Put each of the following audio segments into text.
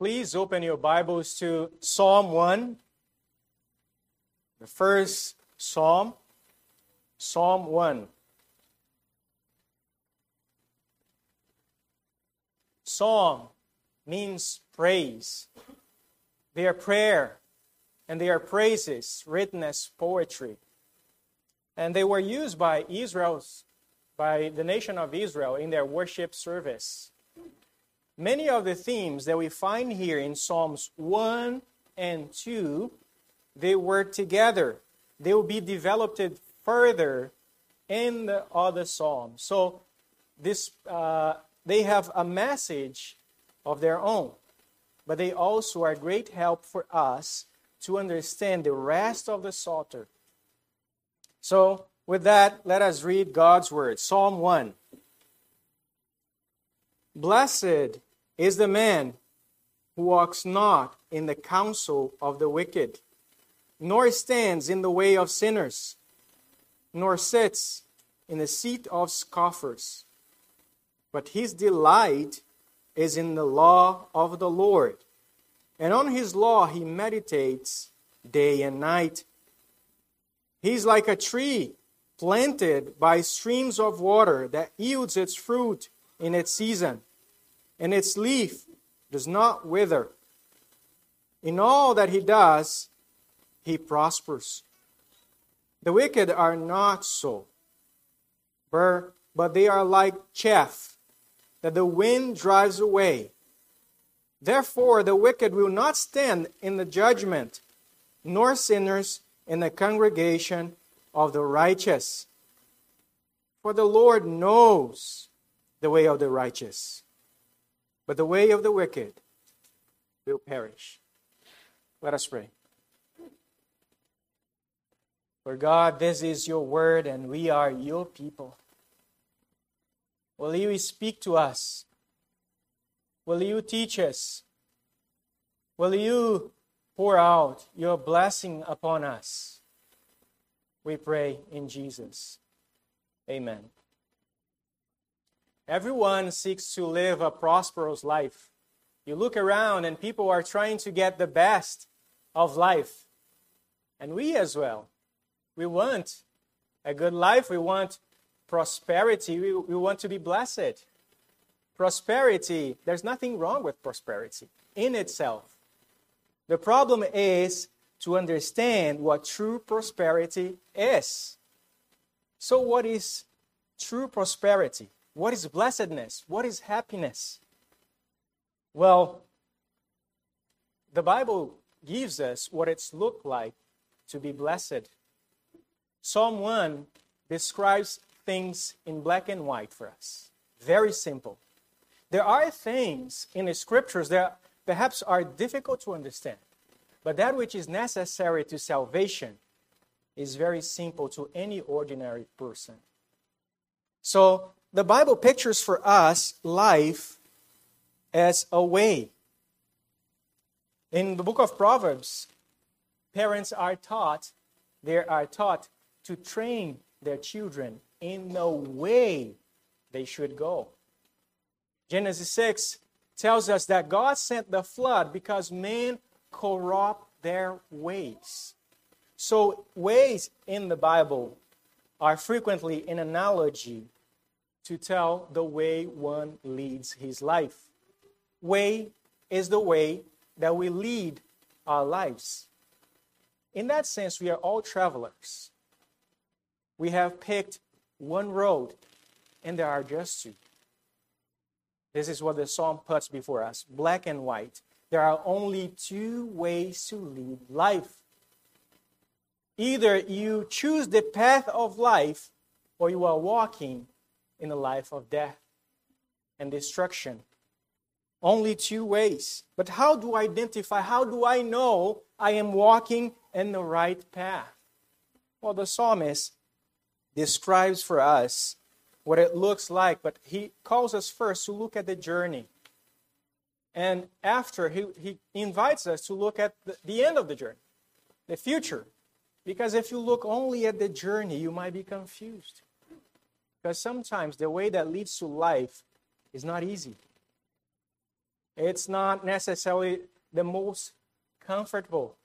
Please open your Bibles to Psalm 1, the first Psalm, Psalm 1. Psalm means praise. They are prayer and they are praises written as poetry. And they were used by Israel's by the nation of Israel in their worship service. Many of the themes that we find here in Psalms 1 and 2, they work together. They will be developed further in the other Psalms. So this, uh, they have a message of their own, but they also are great help for us to understand the rest of the Psalter. So with that, let us read God's word. Psalm 1. Blessed is the man who walks not in the counsel of the wicked, nor stands in the way of sinners, nor sits in the seat of scoffers. But his delight is in the law of the Lord, and on his law he meditates day and night. He's like a tree planted by streams of water that yields its fruit in its season, and its leaf does not wither. In all that he does, he prospers. The wicked are not so, but they are like chaff that the wind drives away. Therefore, the wicked will not stand in the judgment, nor sinners in the congregation of the righteous. For the Lord knows the way of the righteous, but the way of the wicked will perish. Let us pray. For God, this is your word, and we are your people. Will you speak to us? Will you teach us? Will you pour out your blessing upon us? We pray in Jesus. Amen. Everyone seeks to live a prosperous life. You look around and people are trying to get the best of life. And we as well. We want a good life. We want prosperity. We, we want to be blessed. Prosperity, there's nothing wrong with prosperity in itself. The problem is to understand what true prosperity is. So, what is true prosperity? What is blessedness? What is happiness? Well, the Bible gives us what it's looked like to be blessed. Psalm 1 describes things in black and white for us. Very simple. There are things in the scriptures that perhaps are difficult to understand. But that which is necessary to salvation is very simple to any ordinary person. So the Bible pictures for us life as a way. In the book of Proverbs, parents are taught, they are taught to train their children in the way they should go. Genesis 6 tells us that God sent the flood because men corrupt their ways. So, ways in the Bible are frequently an analogy to tell the way one leads his life. Way is the way that we lead our lives. In that sense, we are all travelers. We have picked one road, and there are just two. This is what the psalm puts before us black and white. There are only two ways to lead life. Either you choose the path of life, or you are walking in a life of death and destruction. Only two ways. But how do I identify? How do I know I am walking in the right path? Well, the psalmist describes for us what it looks like, but he calls us first to look at the journey. And after, he, he invites us to look at the, the end of the journey, the future. Because if you look only at the journey, you might be confused. Because sometimes the way that leads to life is not easy. It's not necessarily the most comfortable.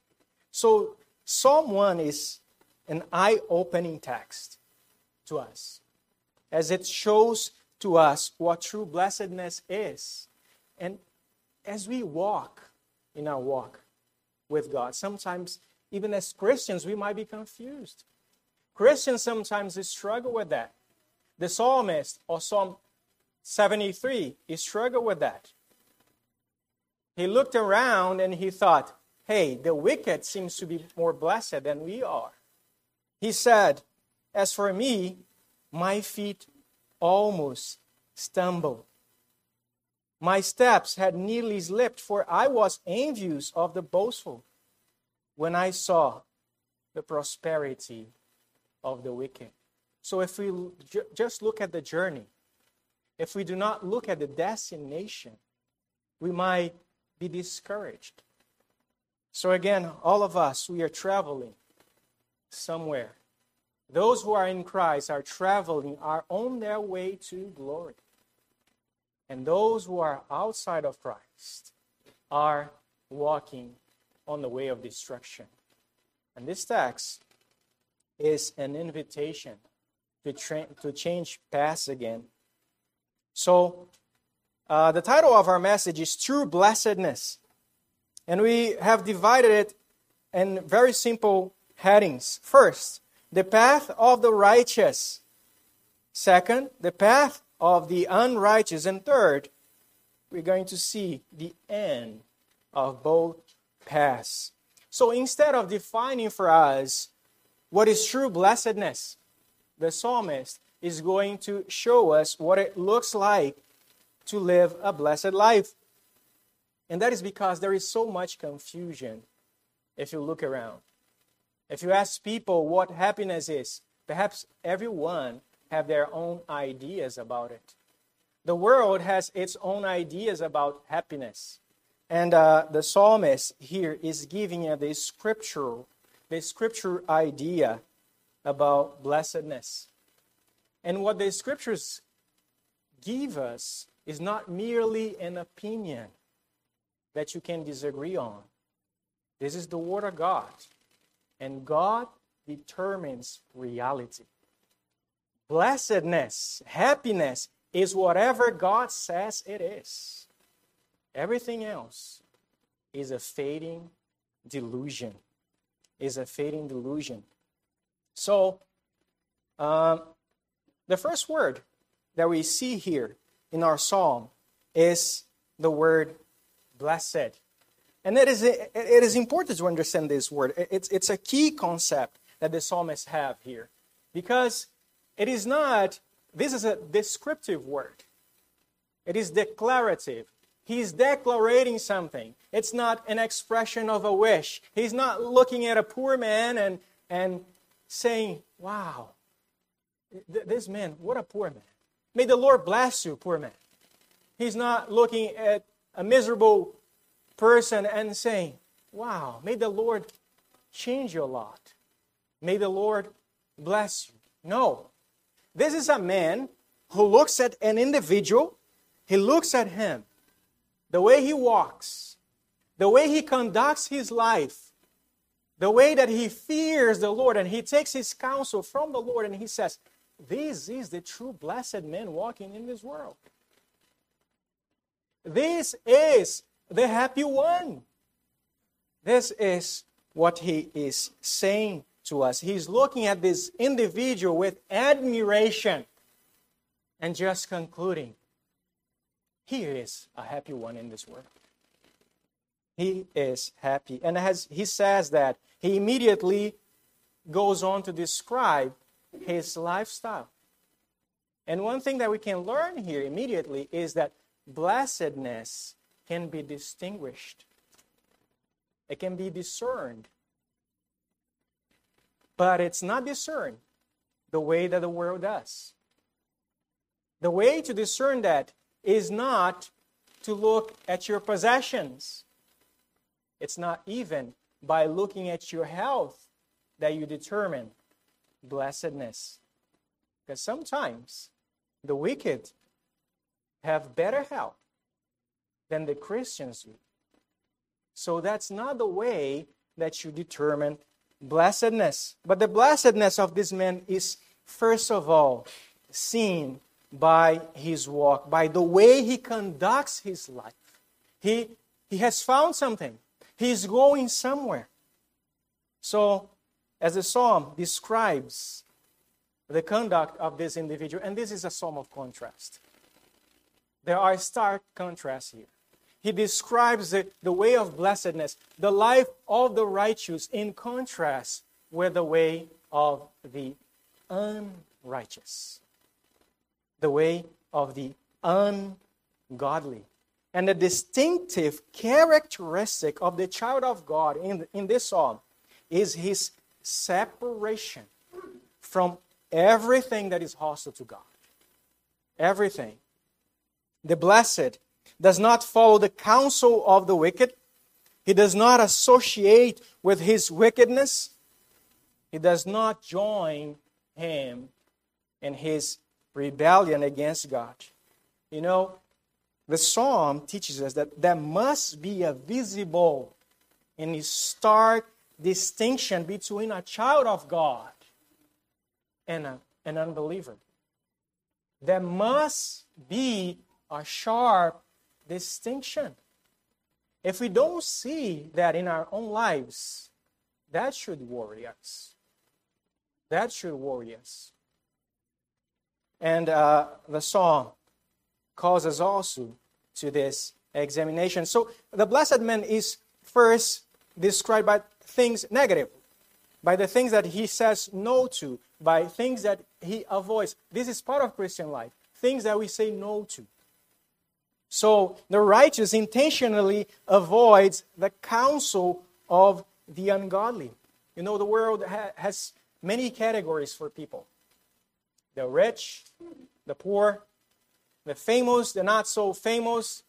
So, Psalm 1 is an eye opening text to us as it shows to us what true blessedness is. And as we walk in our walk with God, sometimes even as Christians, we might be confused. Christians sometimes struggle with that. The psalmist, or Psalm 73, he struggled with that. He looked around and he thought, hey, the wicked seems to be more blessed than we are. He said, As for me, my feet almost stumbled. My steps had nearly slipped, for I was envious of the boastful when I saw the prosperity of the wicked. So if we just look at the journey, if we do not look at the destination, we might be discouraged. So again, all of us, we are traveling somewhere. Those who are in Christ are traveling, are on their way to glory. And those who are outside of Christ are walking on the way of destruction. And this text is an invitation to, tra- to change paths again. So, uh, the title of our message is True Blessedness. And we have divided it in very simple headings. First, the path of the righteous. Second, the path of the unrighteous. And third, we're going to see the end of both paths. So instead of defining for us what is true blessedness, the psalmist is going to show us what it looks like to live a blessed life. And that is because there is so much confusion if you look around. If you ask people what happiness is, perhaps everyone have their own ideas about it. The world has its own ideas about happiness. And uh, the psalmist here is giving uh, the scriptural, the scripture idea about blessedness. And what the scriptures give us is not merely an opinion that you can disagree on. This is the Word of God. And God determines reality. Blessedness, happiness is whatever God says it is. Everything else is a fading delusion. Is a fading delusion. So, um, the first word that we see here in our psalm is the word blessed. And it is, it is important to understand this word. It's, it's a key concept that the psalmists have here. Because it is not, this is a descriptive word, it is declarative. He's declaring something. It's not an expression of a wish. He's not looking at a poor man and, and saying, Wow, this man, what a poor man. May the Lord bless you, poor man. He's not looking at a miserable person and saying, Wow, may the Lord change your lot. May the Lord bless you. No. This is a man who looks at an individual, he looks at him, the way he walks, the way he conducts his life, the way that he fears the Lord, and he takes his counsel from the Lord and he says, This is the true blessed man walking in this world. This is the happy one. This is what he is saying to us. He's looking at this individual with admiration and just concluding, he is a happy one in this world. He is happy. And as he says that, he immediately goes on to describe his lifestyle. And one thing that we can learn here immediately is that blessedness can be distinguished, it can be discerned. But it's not discerned the way that the world does. The way to discern that is not to look at your possessions. It's not even by looking at your health that you determine blessedness. Because sometimes the wicked have better health than the Christians do. So that's not the way that you determine blessedness. But the blessedness of this man is, first of all, seen by his walk, by the way he conducts his life. He, he has found something, he's going somewhere. So, as the psalm describes the conduct of this individual, and this is a psalm of contrast. There are stark contrasts here. He describes the, the way of blessedness, the life of the righteous, in contrast with the way of the unrighteous, the way of the ungodly. And the distinctive characteristic of the child of God in, in this psalm is his separation from everything that is hostile to God. Everything. The blessed does not follow the counsel of the wicked. He does not associate with his wickedness. He does not join him in his rebellion against God. You know, the psalm teaches us that there must be a visible and stark distinction between a child of God and a, an unbeliever. There must be a sharp distinction. If we don't see that in our own lives, that should worry us. That should worry us. And uh, the psalm calls us also to this examination. So the blessed man is first described by things negative, by the things that he says no to, by things that he avoids. This is part of Christian life, things that we say no to. So the righteous intentionally avoids the counsel of the ungodly. You know, the world ha- has many categories for people the rich, the poor, the famous, the not so famous,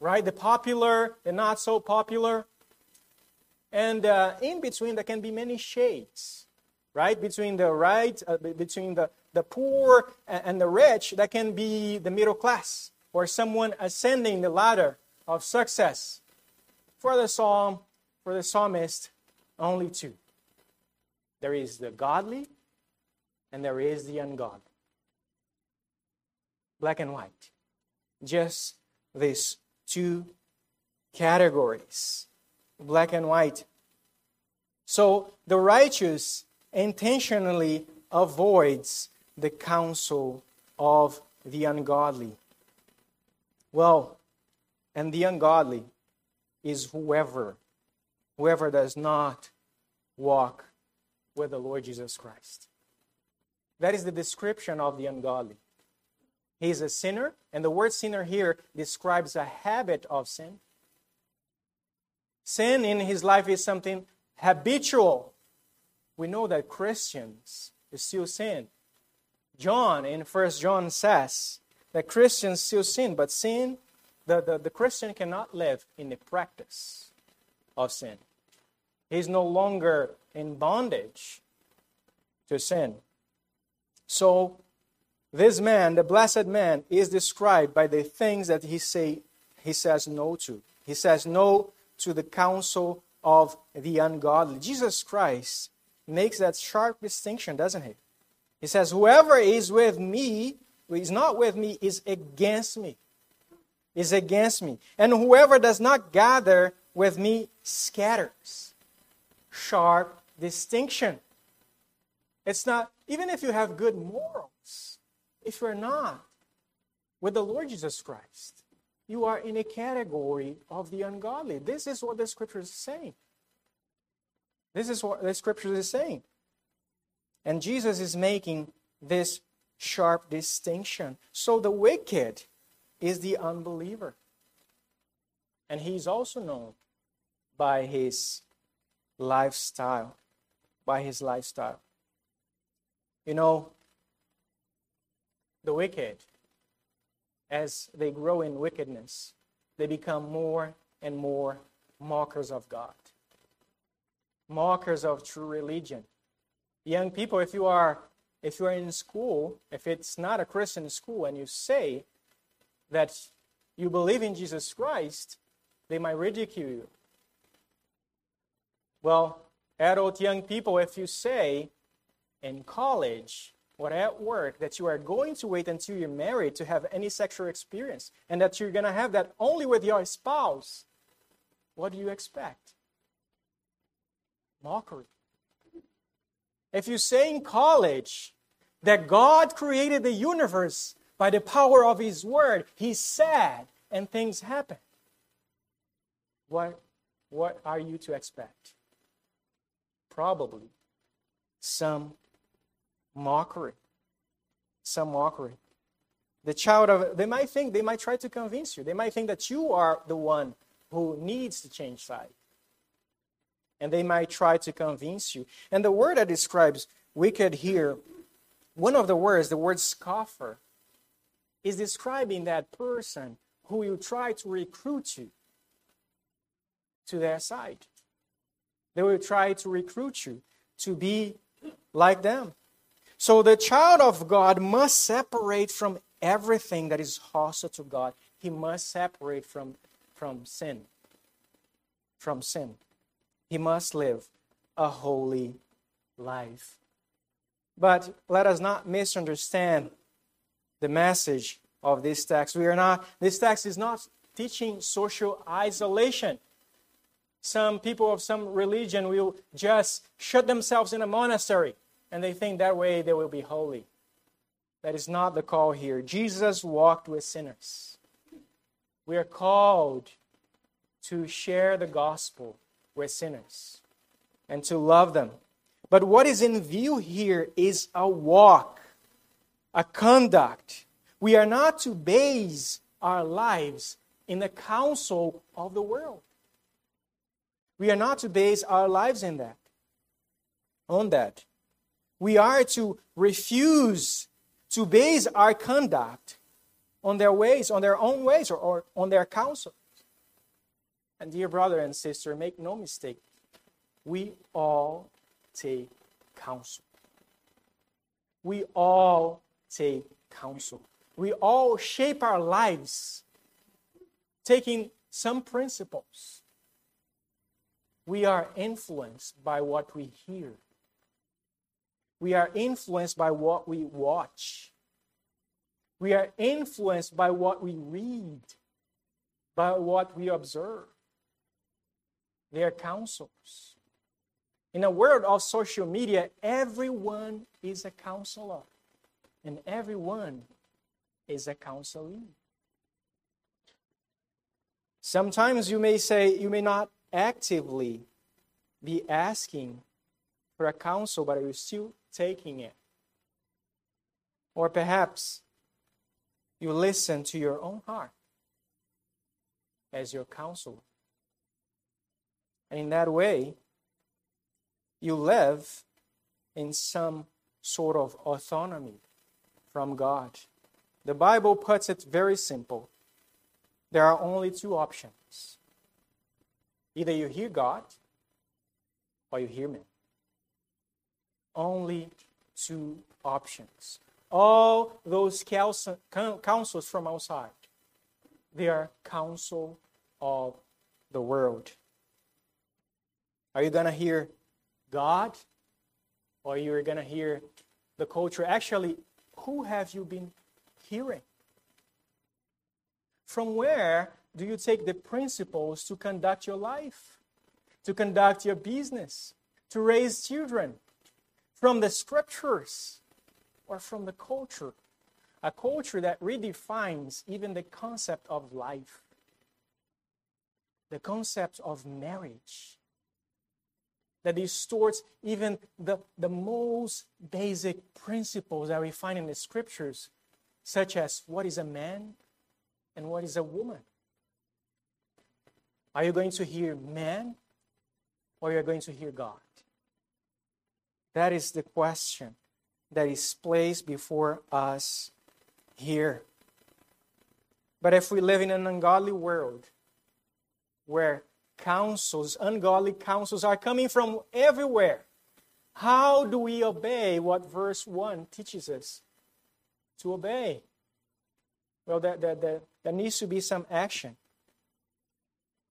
right? The popular, the not so popular. And uh, in between, there can be many shades, right? Between the right, uh, between the, the poor and the rich, that can be the middle class or someone ascending the ladder of success. For the psalm, for the psalmist, only two. There is the godly and there is the ungodly. Black and white. Just these two categories black and white. So the righteous intentionally avoids the counsel of the ungodly. Well, and the ungodly is whoever, whoever does not walk with the Lord Jesus Christ. That is the description of the ungodly. He is a sinner, and the word sinner here describes a habit of sin. Sin in his life is something habitual. We know that Christians still sin. John in First John says that Christians still sin, but sin, the, the, the Christian cannot live in the practice of sin. He's no longer in bondage to sin. So, this man, the blessed man, is described by the things that he say he says no to. He says no to the counsel of the ungodly. Jesus Christ makes that sharp distinction, doesn't he? He says, Whoever is with me, who is not with me, is against me. Is against me. And whoever does not gather with me scatters. Sharp distinction. It's not, even if you have good morals, if you're not with the Lord Jesus Christ, you are in a category of the ungodly. This is what the scripture is saying. This is what the scripture is saying. And Jesus is making this sharp distinction. So the wicked is the unbeliever. And he's also known by his lifestyle. By his lifestyle. You know, the wicked as they grow in wickedness, they become more and more mockers of God, mockers of true religion. Young people, if you are if you are in school, if it's not a Christian school, and you say that you believe in Jesus Christ, they might ridicule you. Well, adult young people, if you say in college or at work that you are going to wait until you're married to have any sexual experience and that you're going to have that only with your spouse, what do you expect? Mockery. If you say in college that God created the universe by the power of His Word, He said, and things happen, what, what are you to expect? Probably some mockery. Some mockery. The child of, they might think, they might try to convince you. They might think that you are the one who needs to change side. And they might try to convince you. And the word that describes wicked here, one of the words, the word scoffer, is describing that person who will try to recruit you to their side. They will try to recruit you to be like them. So the child of God must separate from everything that is hostile to God. He must separate from, from sin. From sin. He must live a holy life. But let us not misunderstand the message of this text. We are not, this text is not teaching social isolation. Some people of some religion will just shut themselves in a monastery and they think that way they will be holy. That is not the call here. Jesus walked with sinners. We are called to share the gospel with sinners and to love them. But what is in view here is a walk, a conduct. We are not to base our lives in the counsel of the world. We are not to base our lives in that, on that. We are to refuse to base our conduct on their ways, on their own ways, or, or on their counsel. And dear brother and sister, make no mistake, we all take counsel. We all take counsel. We all shape our lives taking some principles. We are influenced by what we hear. We are influenced by what we watch. We are influenced by what we read, by what we observe. They are counselors. In a world of social media, everyone is a counselor, and everyone is a counselee. Sometimes you may say, you may not actively be asking for a counsel, but you're still taking it. Or perhaps you listen to your own heart as your counselor. And in that way, you live in some sort of autonomy from God. The Bible puts it very simple. There are only two options either you hear God or you hear men. Only two options. All those counsels from outside, they are counsel of the world. Are you going to hear God or you're going to hear the culture? Actually, who have you been hearing? From where do you take the principles to conduct your life, to conduct your business, to raise children? From the scriptures or from the culture? A culture that redefines even the concept of life, the concept of marriage, that distorts even the, the most basic principles that we find in the scriptures, such as what is a man and what is a woman. Are you going to hear man or are you going to hear God? That is the question that is placed before us here. But if we live in an ungodly world where counsels, ungodly counsels, are coming from everywhere. How do we obey what verse 1 teaches us to obey? Well, the, the, the, there needs to be some action.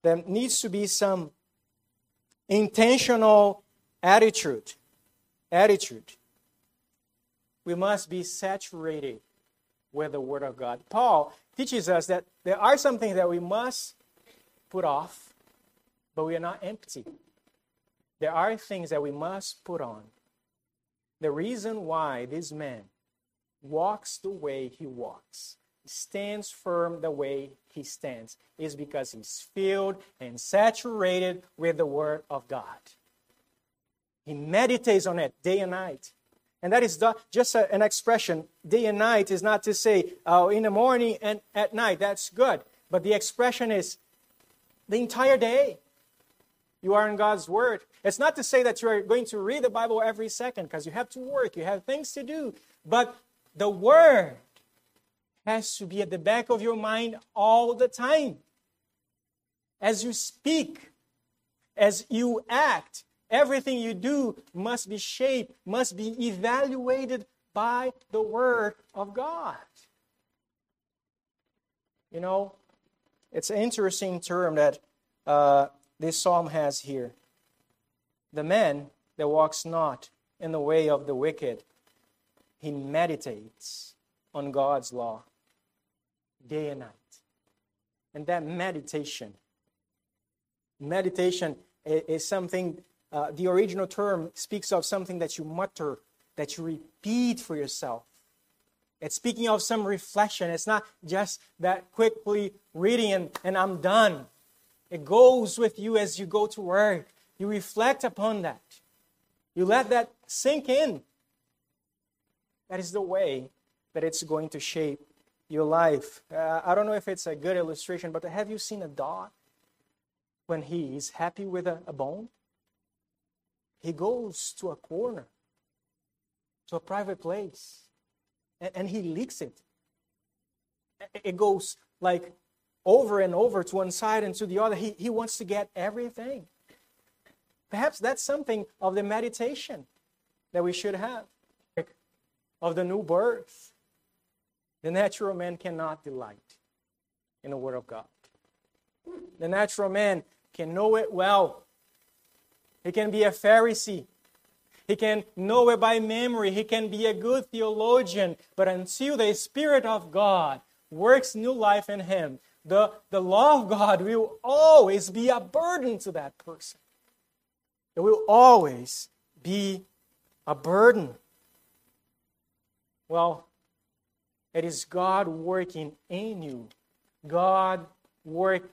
There needs to be some intentional attitude. Attitude. We must be saturated with the Word of God. Paul teaches us that there are some things that we must put off, but we are not empty. There are things that we must put on. The reason why this man walks the way he walks, stands firm the way he stands, is because he's filled and saturated with the Word of God. He meditates on it day and night. And that is just an expression. Day and night is not to say, oh, in the morning and at night. That's good. But the expression is the entire day. You are in God's Word. It's not to say that you are going to read the Bible every second because you have to work, you have things to do. But the Word has to be at the back of your mind all the time. As you speak, as you act, everything you do must be shaped, must be evaluated by the Word of God. You know, it's an interesting term that uh, this psalm has here. The man that walks not in the way of the wicked, he meditates on God's law day and night. And that meditation, meditation is something, uh, the original term speaks of something that you mutter, that you repeat for yourself. It's speaking of some reflection. It's not just that quickly reading and, and I'm done. It goes with you as you go to work. You reflect upon that. You let that sink in. That is the way that it's going to shape your life. Uh, I don't know if it's a good illustration, but have you seen a dog when he is happy with a, a bone? He goes to a corner, to a private place, and, and he licks it. It goes like over and over to one side and to the other. He, he wants to get everything. Perhaps that's something of the meditation that we should have of the new birth. The natural man cannot delight in the Word of God. The natural man can know it well. He can be a Pharisee. He can know it by memory. He can be a good theologian. But until the Spirit of God works new life in him, the, the law of God will always be a burden to that person. It will always be a burden. Well, it is God working in you, God work,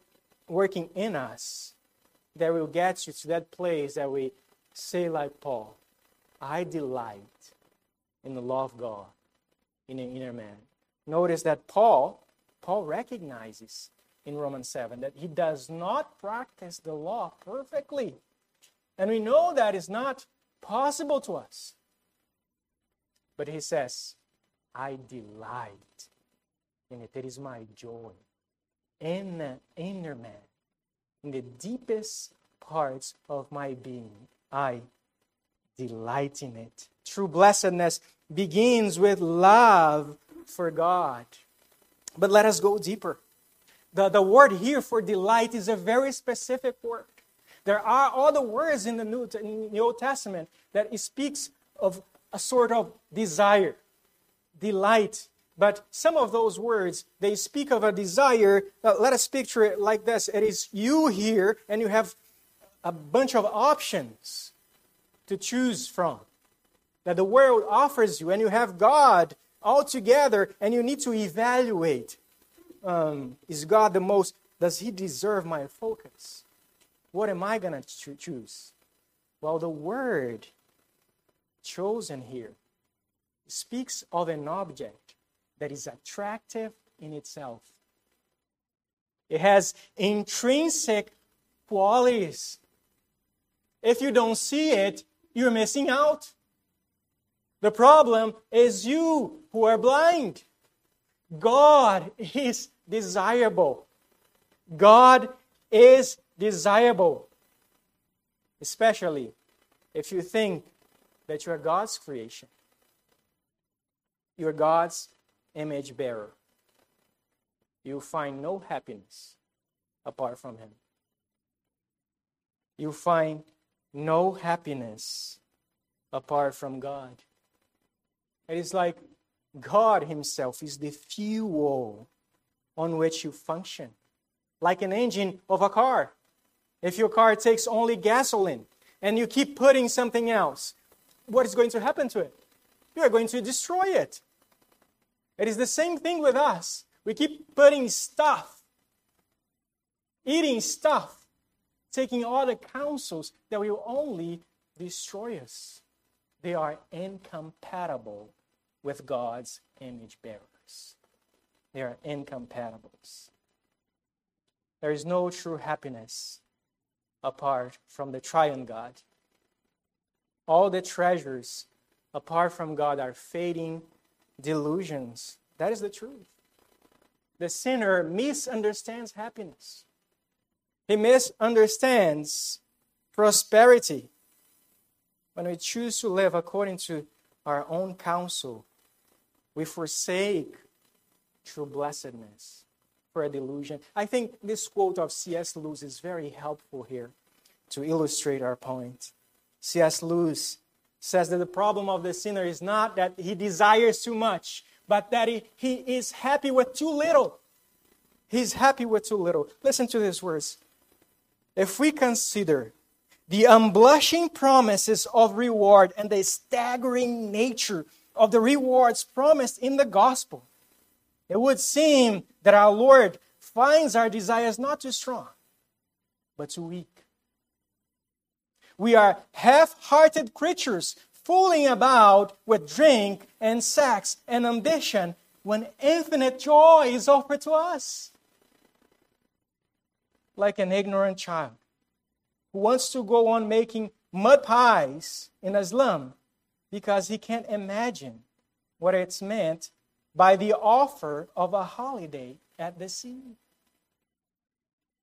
working in us, that will get you to that place that we say, like Paul, I delight in the law of God in an inner man. Notice that Paul, Paul recognizes in Romans 7 that he does not practice the law perfectly. And we know that is not possible to us. But he says, I delight in it. It is my joy. In the inner man, in the deepest parts of my being, I delight in it. True blessedness begins with love for God. But let us go deeper. The, the word here for delight is a very specific word. There are other words in the New, in the Old Testament that speaks of a sort of desire delight. But some of those words, they speak of a desire. Let us picture it like this it is you here, and you have a bunch of options to choose from that the world offers you, and you have God all together, and you need to evaluate um, is God the most, does He deserve my focus? What am I going to choose? Well, the word chosen here speaks of an object that is attractive in itself. It has intrinsic qualities. If you don't see it, you're missing out. The problem is you who are blind. God is desirable. God is desirable. Especially if you think that you are God's creation. You're God's image bearer. you find no happiness apart from Him. You find no happiness apart from God. It is like God Himself is the fuel on which you function, like an engine of a car. If your car takes only gasoline and you keep putting something else, what is going to happen to it? You are going to destroy it. It is the same thing with us. We keep putting stuff, eating stuff, taking all the counsels that will only destroy us. They are incompatible with God's image bearers. They are incompatibles. There is no true happiness apart from the triune God. All the treasures apart from God are fading delusions. That is the truth. The sinner misunderstands happiness, he misunderstands prosperity. When we choose to live according to our own counsel, we forsake true blessedness for a delusion. I think this quote of C.S. Lewis is very helpful here to illustrate our point. C.S. Lewis says that the problem of the sinner is not that he desires too much, but that he, he is happy with too little. He's happy with too little. Listen to these words. If we consider the unblushing promises of reward and the staggering nature of the rewards promised in the gospel, it would seem that our Lord finds our desires not too strong, but too weak. We are half hearted creatures fooling about with drink and sex and ambition when infinite joy is offered to us. Like an ignorant child who wants to go on making mud pies in a slum because he can't imagine what it's meant by the offer of a holiday at the sea.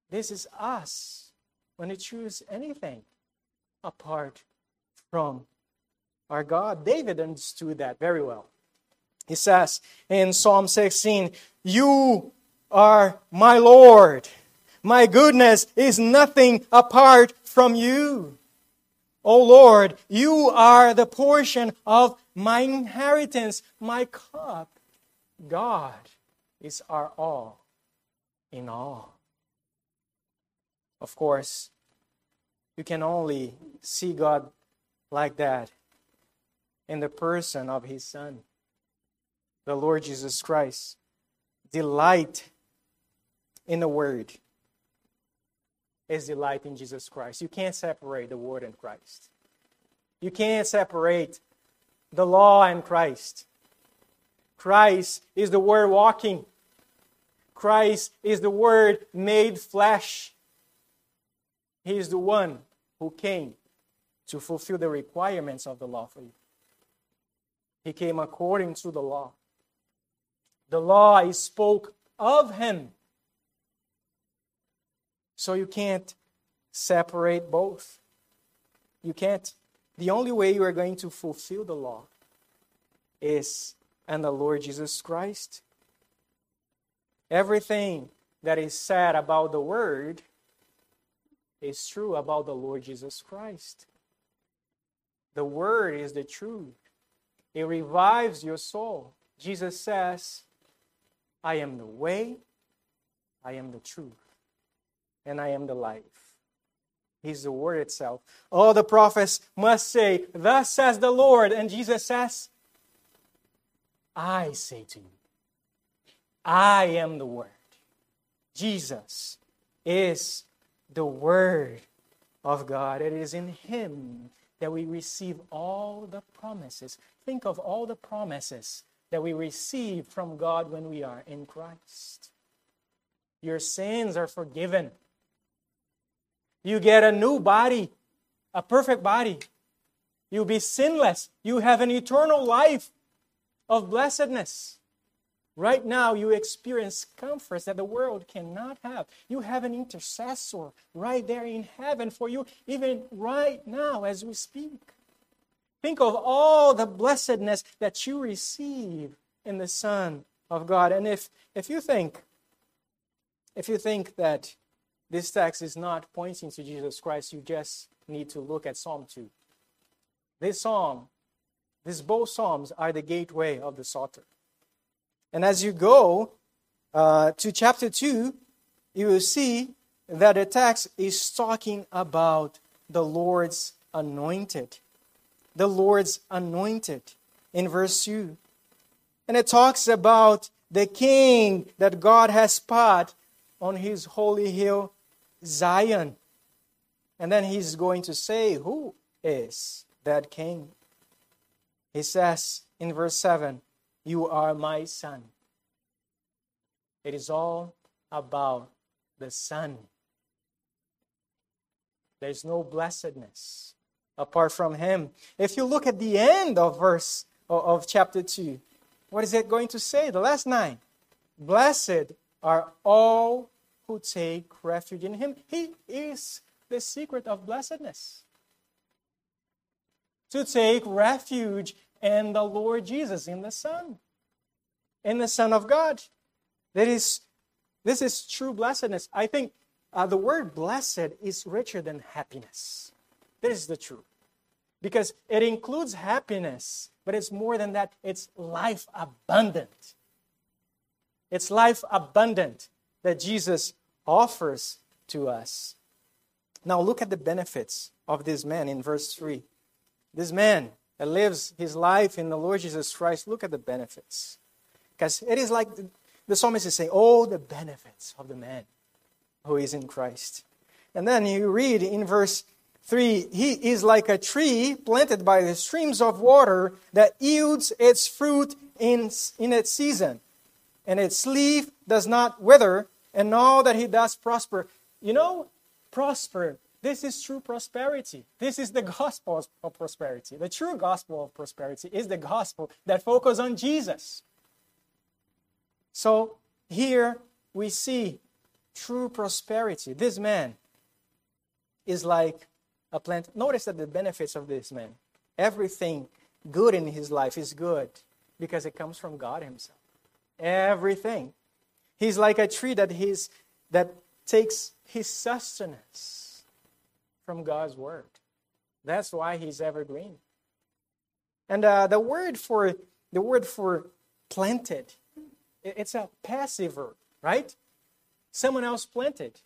This is us when we choose anything apart from our God. David understood that very well. He says in Psalm 16, You are my Lord. My goodness is nothing apart from you. O Lord, you are the portion of my inheritance, my cup. God is our all in all. Of course, you can only see God like that in the person of His Son, the Lord Jesus Christ. Delight in the Word is delight in Jesus Christ. You can't separate the Word and Christ. You can't separate the law and Christ. Christ is the Word walking. Christ is the Word made flesh. He is the one who came to fulfill the requirements of the law for you. He came according to the law. The law spoke of him. So you can't separate both. You can't. The only way you are going to fulfill the law is in the Lord Jesus Christ. Everything that is said about the Word is true about the Lord Jesus Christ. The Word is the truth, it revives your soul. Jesus says, I am the way, I am the truth, and I am the life. He's the Word itself. All the prophets must say, Thus says the Lord. And Jesus says, I say to you, I am the Word. Jesus is the Word of God. It is in Him that we receive all the promises. Think of all the promises that we receive from God when we are in Christ. Your sins are forgiven. You get a new body, a perfect body. You'll be sinless. You have an eternal life of blessedness. Right now, you experience comforts that the world cannot have. You have an intercessor right there in heaven for you, even right now as we speak. Think of all the blessedness that you receive in the Son of God. And if, if you think If you think that this text is not pointing to Jesus Christ, you just need to look at Psalm 2. This psalm, these both psalms are the gateway of the Psalter. And as you go uh, to chapter 2, you will see that the text is talking about the Lord's anointed. The Lord's anointed in verse 2. And it talks about the king that God has put on his holy hill, Zion. And then he's going to say, Who is that king? He says in verse 7, You are my son. It is all about the son. There's no blessedness apart from him. If you look at the end of verse of chapter 2, what is it going to say? The last nine. Blessed are all who take refuge in him. He is the secret of blessedness. To take refuge in the Lord Jesus, in the Son, in the Son of God. That is, this is true blessedness. I think uh, the word blessed is richer than happiness. This is the truth. Because it includes happiness, but it's more than that. It's life abundant. It's life abundant that Jesus offers to us. Now, look at the benefits of this man in verse 3. This man that lives his life in the Lord Jesus Christ, look at the benefits. Because it is like the, psalmist is saying, Oh, the benefits of the man who is in Christ. And then you read in verse 3 He is like a tree planted by the streams of water that yields its fruit in, in its season, and its leaf does not wither, and all that he does prosper. You know, prosper. This is true prosperity. This is the gospel of prosperity. The true gospel of prosperity is the gospel that focuses on Jesus. So here we see true prosperity. This man is like a plant. Notice that the benefits of this man, everything good in his life is good because it comes from God Himself. Everything. He's like a tree that he's that takes his sustenance from God's word. That's why he's evergreen. And uh, the word for the word for planted, it's a passive verb, right? Someone else planted,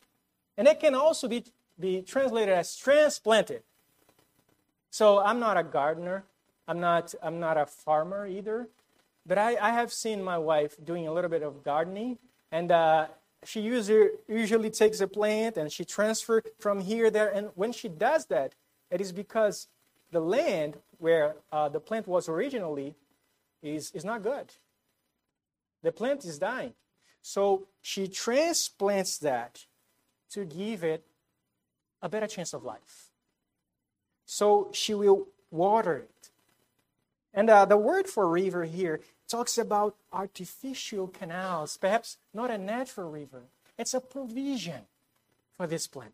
and it can also be be translated as transplanted. So I'm not a gardener. I'm not I'm not a farmer either. But I, I have seen my wife doing a little bit of gardening, and uh, she usually, usually takes a plant and she transfers from here there. And when she does that, it is because the land where uh, the plant was originally is, is not good. The plant is dying. So she transplants that to give it a better chance of life. So she will water it. And uh, the word for river here talks about artificial canals, perhaps not a natural river. It's a provision for this plant.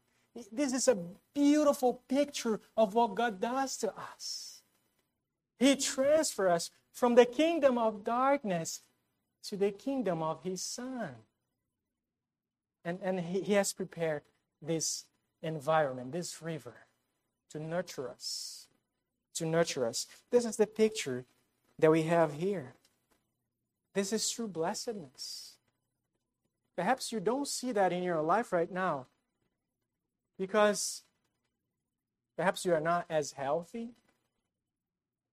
This is a beautiful picture of what God does to us. He transfers us from the kingdom of darkness to the kingdom of His Son. And, and he, he has prepared this environment, this river, to nurture us. To nurture us. This is the picture that we have here. This is true blessedness. Perhaps you don't see that in your life right now because perhaps you are not as healthy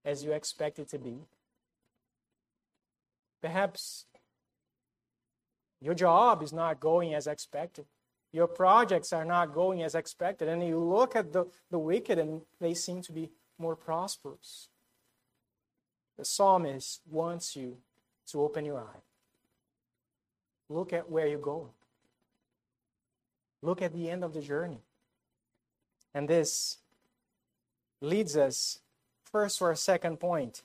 as you expected to be. Perhaps your job is not going as expected. Your projects are not going as expected. And you look at the, the wicked and they seem to be more prosperous. The psalmist wants you to open your eye. Look at where you're going. Look at the end of the journey. And this leads us first to our second point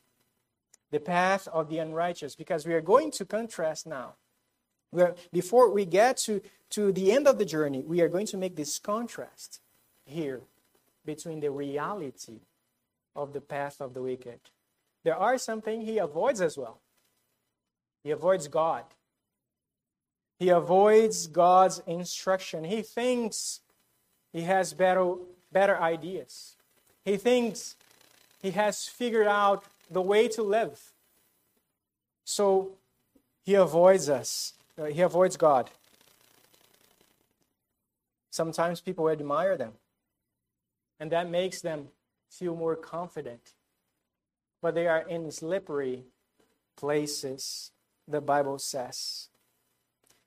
the path of the unrighteous, because we are going to contrast now. We're, before we get to, to the end of the journey, we are going to make this contrast here between the reality of the path of the wicked. There are some things he avoids as well. He avoids God. He avoids God's instruction. He thinks he has better, better ideas. He thinks he has figured out the way to live. So he avoids us, uh, he avoids God. Sometimes people admire them, and that makes them feel more confident. But they are in slippery places, the Bible says.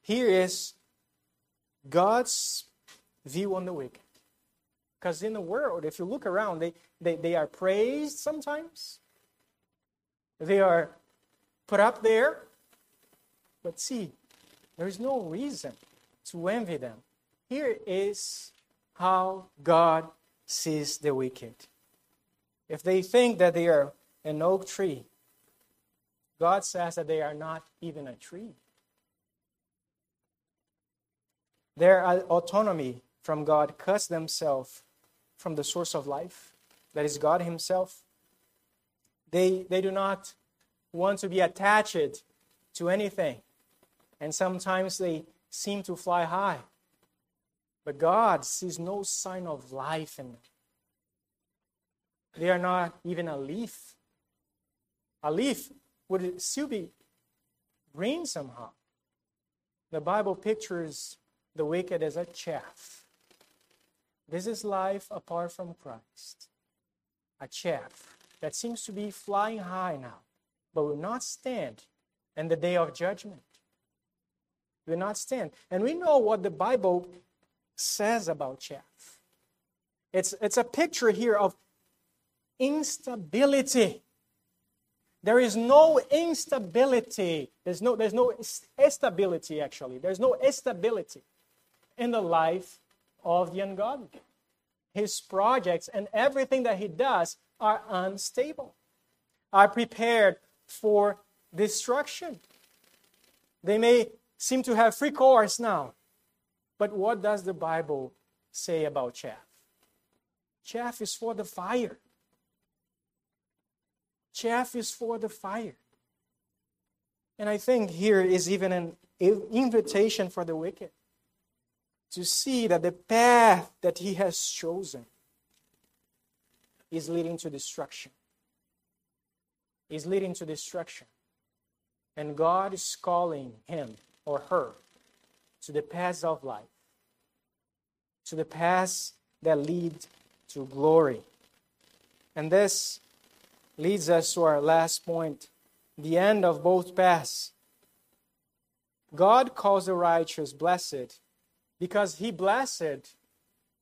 Here is God's view on the wicked. Because in the world, if you look around, they, they, they are praised sometimes, they are put up there. But see, there is no reason to envy them. Here is how God sees the wicked. If they think that they are an oak tree, God says that they are not even a tree. Their autonomy from God cuts themselves from the source of life, that is God Himself. They, they do not want to be attached to anything, and sometimes they seem to fly high. But God sees no sign of life in them. They are not even a leaf. A leaf would it still be green somehow. The Bible pictures the wicked as a chaff. This is life apart from Christ. A chaff that seems to be flying high now, but will not stand in the day of judgment. Will not stand. And we know what the Bible says about chaff. It's, it's a picture here of instability. There is no instability. There's no, there's no stability, actually. There's no stability in the life of the ungodly. His projects and everything that he does are unstable, are prepared for destruction. They may seem to have free course now, but what does the Bible say about chaff? Chaff is for the fire. Chaff is for the fire. And I think here is even an invitation for the wicked to see that the path that he has chosen is leading to destruction. Is leading to destruction. And God is calling him or her to the paths of life, to the paths that lead to glory. And this leads us to our last point the end of both paths. God calls the righteous blessed because he blessed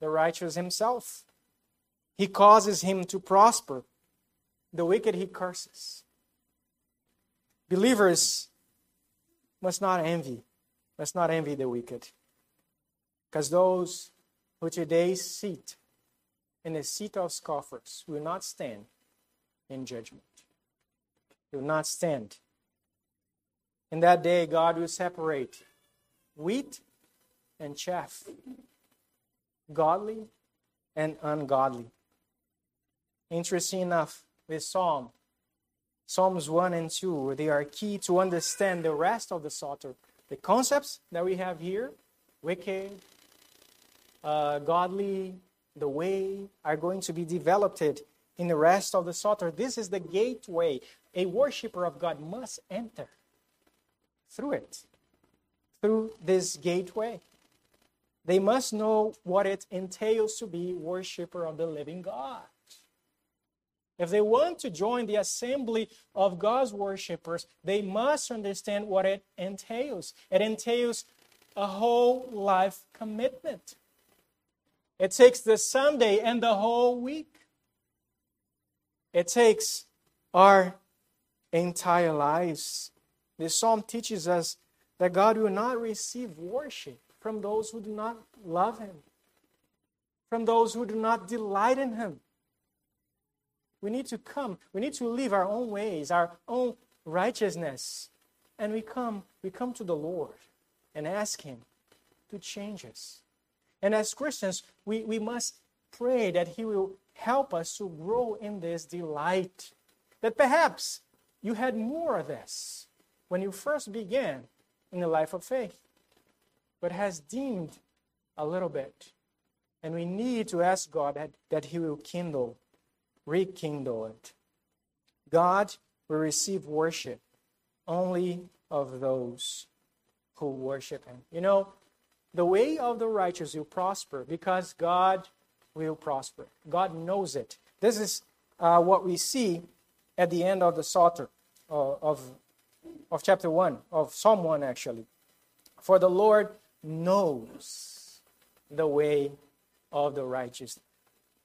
the righteous himself. He causes him to prosper. The wicked he curses. Believers must not envy, must not envy the wicked. Because those who today sit in the seat of scoffers will not stand in judgment. Will not stand. In that day, God will separate wheat and chaff, godly and ungodly. Interesting enough, this psalm, Psalms 1 and 2, they are key to understand the rest of the Psalter. The concepts that we have here, wicked, uh, godly, the way, are going to be developed in the rest of the Psalter. This is the gateway a worshiper of God must enter through it, through this gateway. They must know what it entails to be worshiper of the living God. If they want to join the assembly of God's worshippers, they must understand what it entails. It entails a whole life commitment. It takes the Sunday and the whole week. It takes our entire lives. This psalm teaches us that God will not receive worship from those who do not love Him, from those who do not delight in Him. We need to come, we need to leave our own ways, our own righteousness, and we come, we come to the Lord and ask Him to change us. And as Christians, we, we must pray that He will help us to grow in this delight. That perhaps you had more of this when you first began in the life of faith. but has dimmed a little bit. And we need to ask God that, that He will kindle, rekindle it. God will receive worship only of those who worship Him. You know, the way of the righteous will prosper because God will prosper. God knows it. This is uh, what we see at the end of the Psalter uh, of, of chapter 1, of Psalm 1 actually. For the Lord knows the way of the righteous.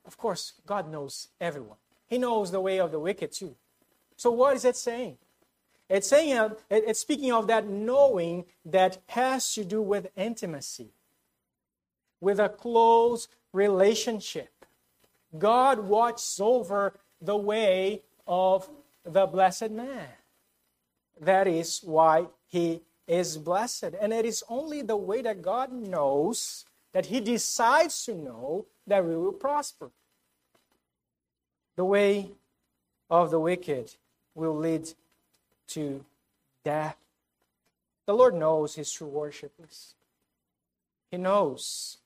Of course, God knows everyone. He knows the way of the wicked too. So what is it saying? It's saying uh, it's speaking of that knowing that has to do with intimacy, with a close relationship. God watches over the way of the blessed man. That is why he is blessed. And it is only the way that God knows, that he decides to know, that we will prosper. The way of the wicked will lead to death. The Lord knows his true worshippers. He knows.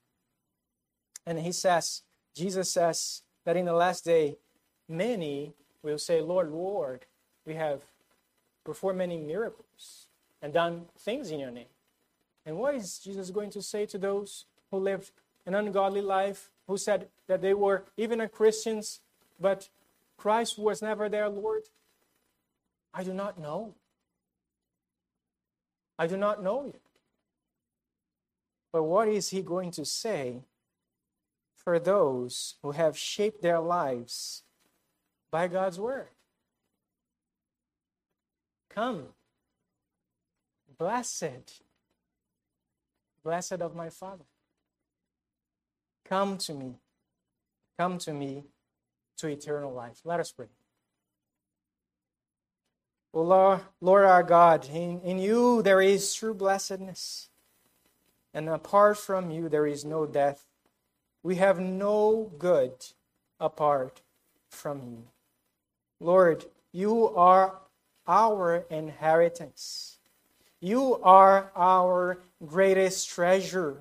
And he says, Jesus says that in the last day, many will say, Lord, Lord, we have performed many miracles and done things in your name. And what is Jesus going to say to those who lived an ungodly life, who said that they were even a Christians, but Christ was never their Lord? I do not know. I do not know you. But what is he going to say for those who have shaped their lives by God's word? Come, blessed, blessed of my Father. Come to me, come to me to eternal life. Let us pray. O Lord, Lord our God, in, in you there is true blessedness, and apart from you there is no death. We have no good apart from you. Lord, you are our inheritance. You are our greatest treasure,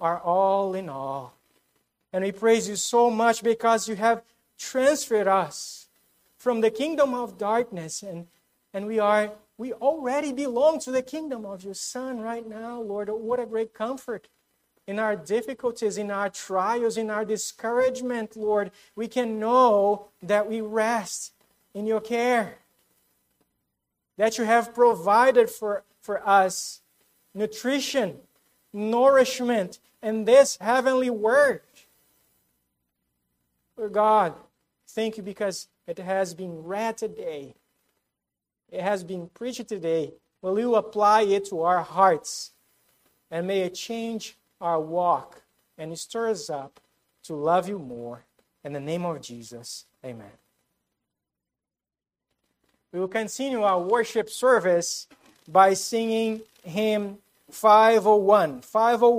our all in all. And we praise you so much because you have transferred us from the kingdom of darkness and and we are we already belong to the kingdom of your son right now lord what a great comfort in our difficulties in our trials in our discouragement lord we can know that we rest in your care that you have provided for for us nutrition nourishment and this heavenly word. Lord God, thank you because it has been read today. It has been preached today, will you apply it to our hearts? And may it change our walk and stir us up to love you more. In the name of Jesus, amen. We will continue our worship service by singing hymn 501. 501.